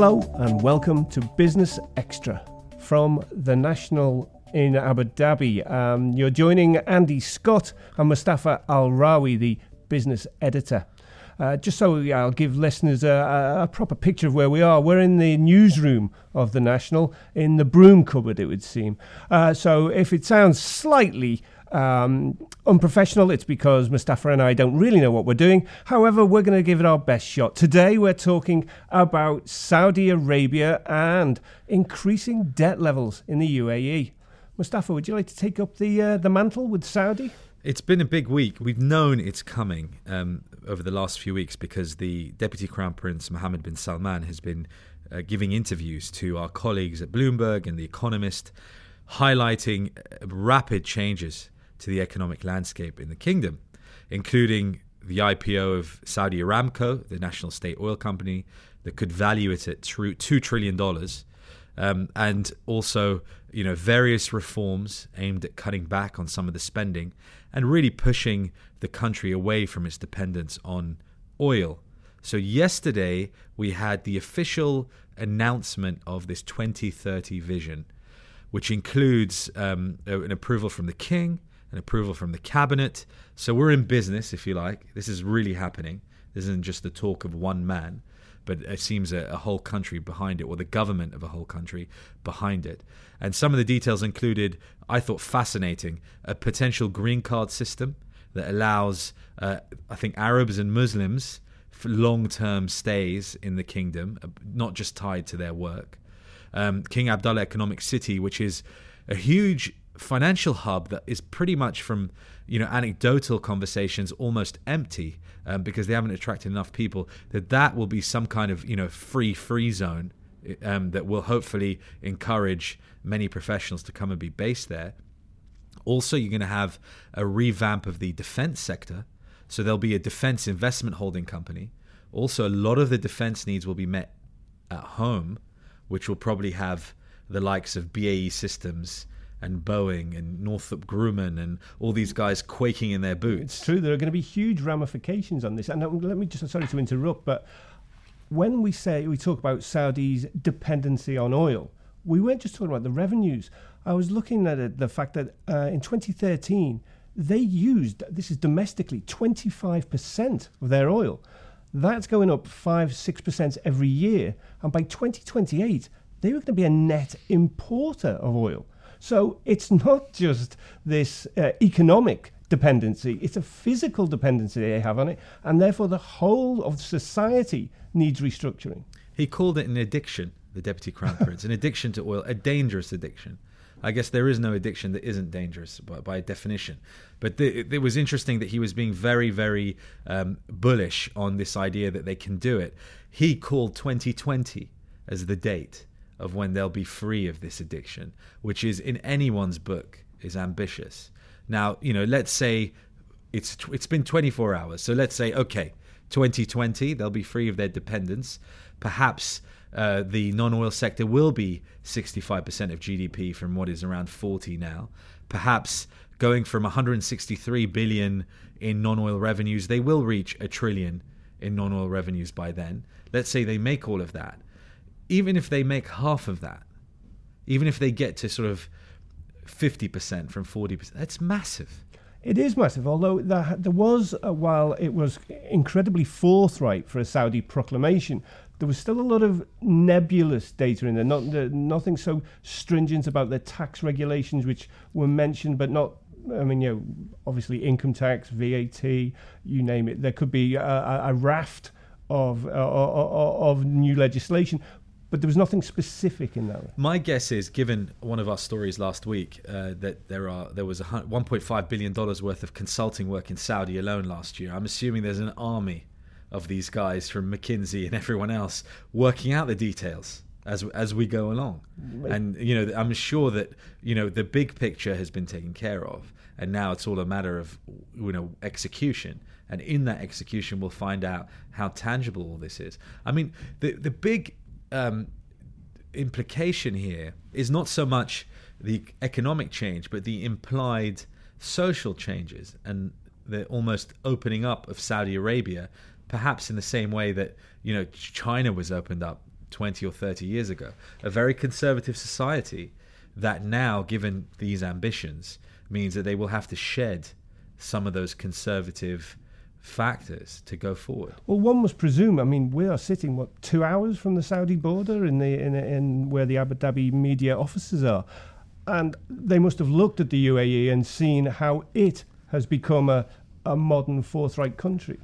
Hello and welcome to Business Extra from the National in Abu Dhabi. Um, you're joining Andy Scott and Mustafa Al Rawi, the business editor. Uh, just so I'll give listeners a, a, proper picture of where we are. We're in the newsroom of the National, in the broom cupboard, it would seem. Uh, so if it sounds slightly um, unprofessional, it's because Mustafa and I don't really know what we're doing. However, we're going to give it our best shot. Today, we're talking about Saudi Arabia and increasing debt levels in the UAE. Mustafa, would you like to take up the uh, the mantle with Saudi? It's been a big week. We've known it's coming um, over the last few weeks because the Deputy Crown Prince Mohammed bin Salman has been uh, giving interviews to our colleagues at Bloomberg and The Economist, highlighting uh, rapid changes to the economic landscape in the kingdom, including the IPO of Saudi Aramco, the national state oil company, that could value it at $2 trillion. Um, and also, you know, various reforms aimed at cutting back on some of the spending and really pushing the country away from its dependence on oil. So, yesterday we had the official announcement of this 2030 vision, which includes um, an approval from the king, an approval from the cabinet. So, we're in business, if you like. This is really happening. This isn't just the talk of one man, but it seems a, a whole country behind it, or the government of a whole country behind it. And some of the details included, I thought, fascinating a potential green card system that allows, uh, I think, Arabs and Muslims long term stays in the kingdom, uh, not just tied to their work. Um, King Abdullah Economic City, which is a huge financial hub that is pretty much from you know anecdotal conversations almost empty um, because they haven't attracted enough people that that will be some kind of you know free free zone um, that will hopefully encourage many professionals to come and be based there. Also, you're going to have a revamp of the defense sector. So there'll be a defense investment holding company. Also, a lot of the defense needs will be met at home, which will probably have the likes of BAE Systems and Boeing and Northrop Grumman and all these guys quaking in their boots. It's true. There are going to be huge ramifications on this. And uh, let me just, sorry to interrupt, but when we say we talk about Saudi's dependency on oil, we weren't just talking about the revenues. I was looking at it, the fact that uh, in 2013 they used this is domestically 25% of their oil. That's going up five six percent every year, and by 2028 they were going to be a net importer of oil. So it's not just this uh, economic dependency, it's a physical dependency they have on it, and therefore the whole of society needs restructuring. He called it an addiction, the Deputy Crown Prince, an addiction to oil, a dangerous addiction. I guess there is no addiction that isn't dangerous by, by definition. But the, it was interesting that he was being very, very um, bullish on this idea that they can do it. He called 2020 as the date of when they'll be free of this addiction, which is in anyone's book is ambitious. Now, you know, let's say it's it's been 24 hours. So let's say okay, 2020 they'll be free of their dependence. Perhaps uh, the non-oil sector will be 65% of GDP from what is around 40 now. Perhaps going from 163 billion in non-oil revenues, they will reach a trillion in non-oil revenues by then. Let's say they make all of that even if they make half of that, even if they get to sort of 50% from 40%, that's massive. It is massive, although there, there was, uh, while it was incredibly forthright for a Saudi proclamation, there was still a lot of nebulous data in there. Not, uh, nothing so stringent about the tax regulations, which were mentioned, but not. I mean, you know, obviously income tax, VAT, you name it. There could be a, a raft of, uh, of new legislation, but there was nothing specific in that. My guess is, given one of our stories last week, uh, that there are there was 1.5 billion dollars worth of consulting work in Saudi alone last year. I'm assuming there's an army of these guys from McKinsey and everyone else working out the details as as we go along. And you know, I'm sure that you know the big picture has been taken care of, and now it's all a matter of you know execution. And in that execution, we'll find out how tangible all this is. I mean, the the big um, implication here is not so much the economic change, but the implied social changes and the almost opening up of Saudi Arabia, perhaps in the same way that you know China was opened up 20 or 30 years ago. A very conservative society that now, given these ambitions, means that they will have to shed some of those conservative factors to go forward. Well, one must presume. I mean, we are sitting what two hours from the Saudi border in the in, in where the Abu Dhabi media offices are, and they must have looked at the UAE and seen how it has become a, a modern forthright country.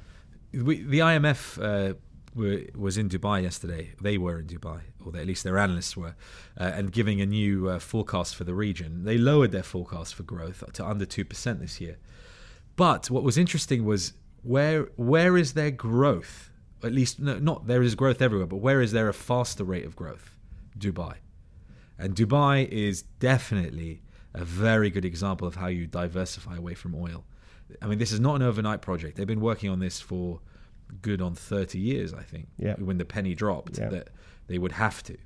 We, the IMF uh, were, was in Dubai yesterday. They were in Dubai, or at least their analysts were, uh, and giving a new uh, forecast for the region. They lowered their forecast for growth to under 2% this year. But what was interesting was where where is there growth? At least, no, not there is growth everywhere, but where is there a faster rate of growth? Dubai. And Dubai is definitely a very good example of how you diversify away from oil. I mean, this is not an overnight project. They've been working on this for good on 30 years, I think, yeah. when the penny dropped, that they would have to.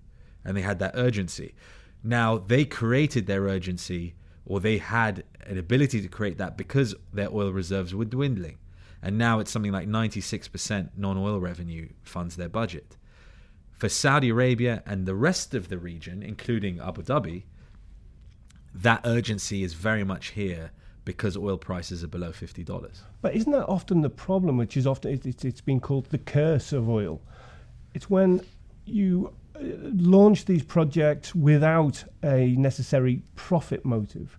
And they had that urgency. Now, they created their urgency, or they had an ability to create that because their oil reserves were dwindling. And now it's something like 96% non oil revenue funds their budget. For Saudi Arabia and the rest of the region, including Abu Dhabi, that urgency is very much here because oil prices are below fifty dollars. But isn't that often the problem, which is often it, it's been called the curse of oil? It's when you uh, launch these projects without a necessary profit motive,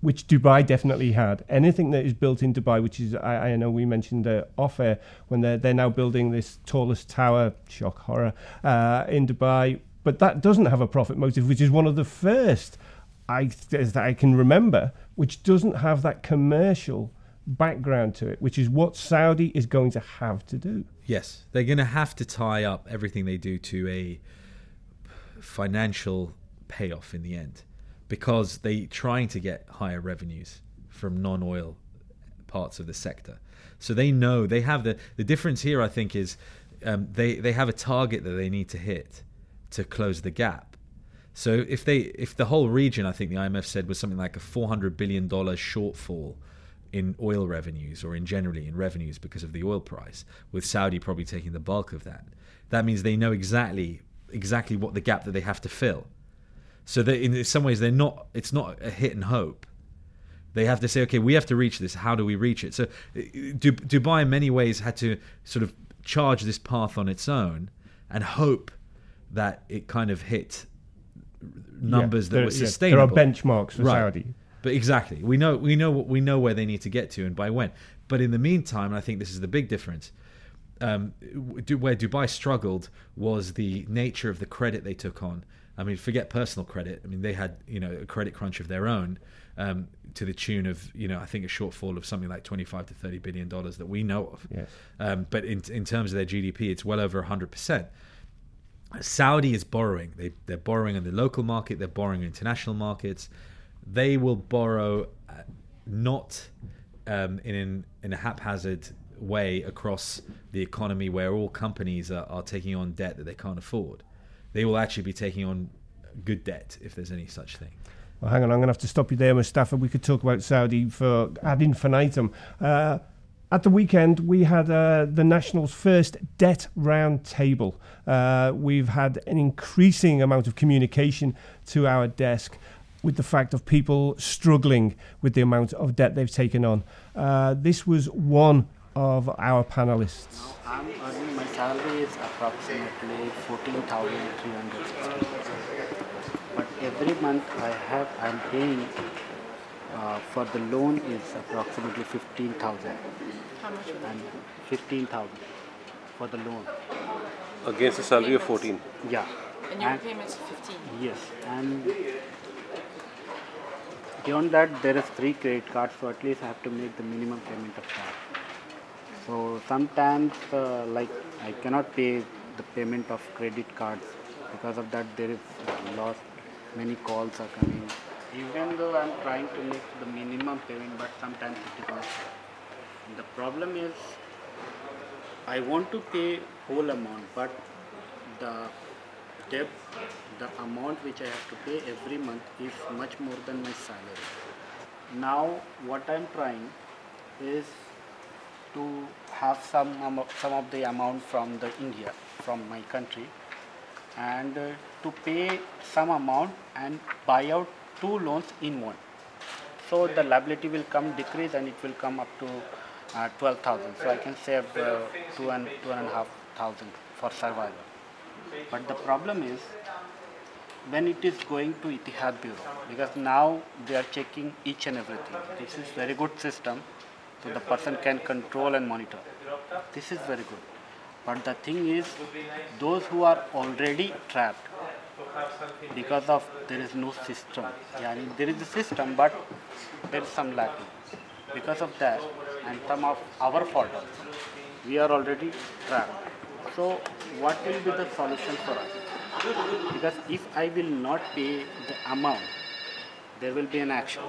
which Dubai definitely had. Anything that is built in Dubai, which is I, I know we mentioned uh, off air when they're they're now building this tallest tower, shock horror, uh, in Dubai, but that doesn't have a profit motive, which is one of the first I that I can remember which doesn't have that commercial background to it, which is what Saudi is going to have to do. Yes, they're going to have to tie up everything they do to a financial payoff in the end because they're trying to get higher revenues from non-oil parts of the sector. So they know they have the the difference here. I think is um, they they have a target that they need to hit to close the gap so if they if the whole region, I think the IMF said was something like a 400 billion dollar shortfall in oil revenues or in generally in revenues because of the oil price, with Saudi probably taking the bulk of that. That means they know exactly exactly what the gap that they have to fill. So that in some ways they're not it's not a hit and hope. They have to say, okay, we have to reach this. How do we reach it? So Dubai, in many ways, had to sort of charge this path on its own and hope that it kind of hit numbers yeah, that were sustainable. Yeah, there are benchmarks for right. Saudi. But exactly, we know we know we know where they need to get to and by when. But in the meantime, I think this is the big difference. Um, where Dubai struggled was the nature of the credit they took on. I mean, forget personal credit. I mean, they had you know a credit crunch of their own um, to the tune of you know I think a shortfall of something like twenty five to thirty billion dollars that we know of. Yes. Um, but in in terms of their GDP, it's well over hundred percent. Saudi is borrowing. They, they're borrowing in the local market, they're borrowing in international markets. They will borrow uh, not um, in, in a haphazard way across the economy where all companies are, are taking on debt that they can't afford. They will actually be taking on good debt if there's any such thing. Well, hang on, I'm going to have to stop you there, Mustafa. We could talk about Saudi for ad infinitum. Uh, at the weekend, we had uh, the National's first debt round table. Uh, we've had an increasing amount of communication to our desk with the fact of people struggling with the amount of debt they've taken on. Uh, this was one of our panelists. I'm earning my salary is approximately 14,360. But every month I have, I'm paying uh, for the loan is approximately 15,000. How much? And 15,000 for the loan. Against a salary of 14. Yeah. And your payments 15. Yes, and beyond that there is three credit cards, so at least I have to make the minimum payment of that. So sometimes, uh, like I cannot pay the payment of credit cards. Because of that there is loss. Many calls are coming. Even though I'm trying to make the minimum payment but sometimes it is not. The problem is I want to pay whole amount but the debt the amount which I have to pay every month is much more than my salary. Now what I'm trying is to have some some of the amount from the India from my country and uh, to pay some amount and buy out two loans in one. So the liability will come decrease and it will come up to uh, 12,000. So I can save uh, two and two and a half thousand for survival. But the problem is when it is going to Etihad Bureau because now they are checking each and everything. This is very good system, so the person can control and monitor. This is very good. But the thing is, those who are already trapped because of there is no system. Yeah, there is a system, but there is some lacking. Because of that, and some of our fault, we are already trapped. So, what will be the solution for us? Because if I will not pay the amount, there will be an action,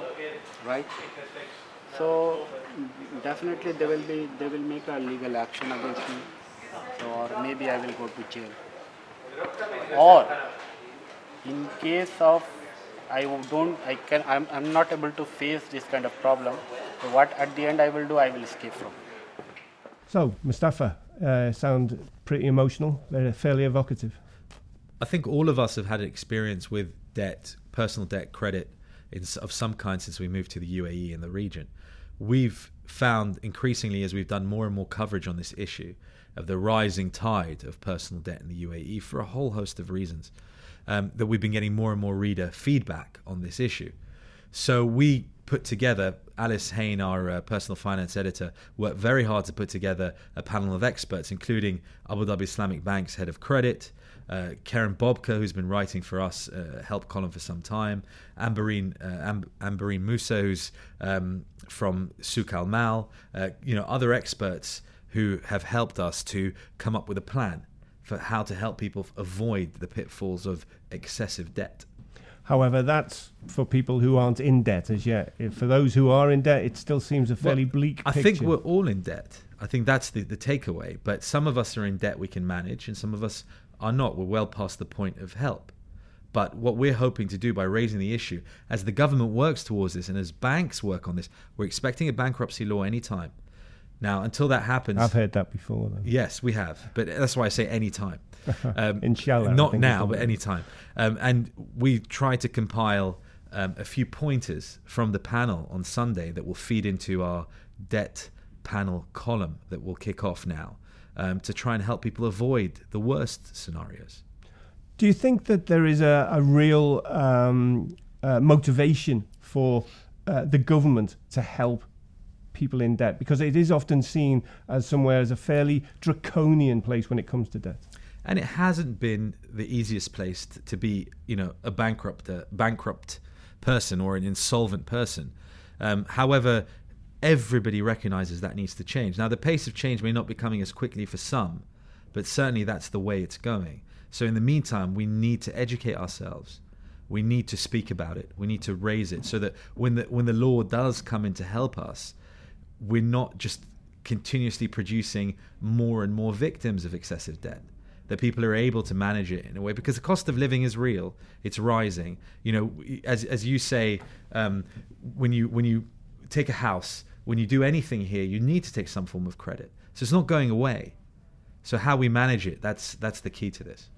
right? So definitely they will be they will make a legal action against me, so, or maybe I will go to jail. Or in case of I don't I can I'm, I'm not able to face this kind of problem. So what at the end I will do I will escape from. So Mustafa, uh, sound pretty emotional, very fairly evocative. I think all of us have had experience with debt, personal debt, credit in, of some kind since we moved to the UAE in the region. We've found increasingly as we've done more and more coverage on this issue of the rising tide of personal debt in the UAE for a whole host of reasons um, that we've been getting more and more reader feedback on this issue. So we put together, Alice Haine, our uh, personal finance editor, worked very hard to put together a panel of experts, including Abu Dhabi Islamic Bank's head of credit, uh, Keren Bobker, who's been writing for us, uh, help column for some time, Ambareen, uh, Amb- Ambareen Musa, who's um, from Souqalmal, uh, you know, other experts who have helped us to come up with a plan for how to help people avoid the pitfalls of excessive debt. However, that's for people who aren't in debt as yet. For those who are in debt, it still seems a fairly well, bleak I picture. think we're all in debt. I think that's the, the takeaway. But some of us are in debt we can manage, and some of us are not. We're well past the point of help. But what we're hoping to do by raising the issue, as the government works towards this and as banks work on this, we're expecting a bankruptcy law anytime. Now, until that happens, I've heard that before. Though. Yes, we have, but that's why I say any time. Um, Inshallah, not now, but any time. Um, and we try to compile um, a few pointers from the panel on Sunday that will feed into our debt panel column that will kick off now um, to try and help people avoid the worst scenarios. Do you think that there is a, a real um, uh, motivation for uh, the government to help people in debt because it is often seen as somewhere as a fairly draconian place when it comes to debt. And it hasn't been the easiest place to be, you know, a bankrupt, a bankrupt person or an insolvent person. Um, however, everybody recognizes that needs to change. Now, the pace of change may not be coming as quickly for some, but certainly that's the way it's going. So, in the meantime, we need to educate ourselves. We need to speak about it. We need to raise it so that when the when the law does come in to help us, we're not just continuously producing more and more victims of excessive debt that people are able to manage it in a way because the cost of living is real it's rising you know as as you say um, when you when you take a house when you do anything here you need to take some form of credit so it's not going away so how we manage it that's that's the key to this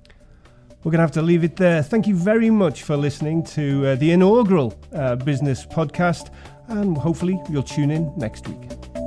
we're going to have to leave it there. Thank you very much for listening to uh, the inaugural uh, business podcast and hopefully you'll tune in next week.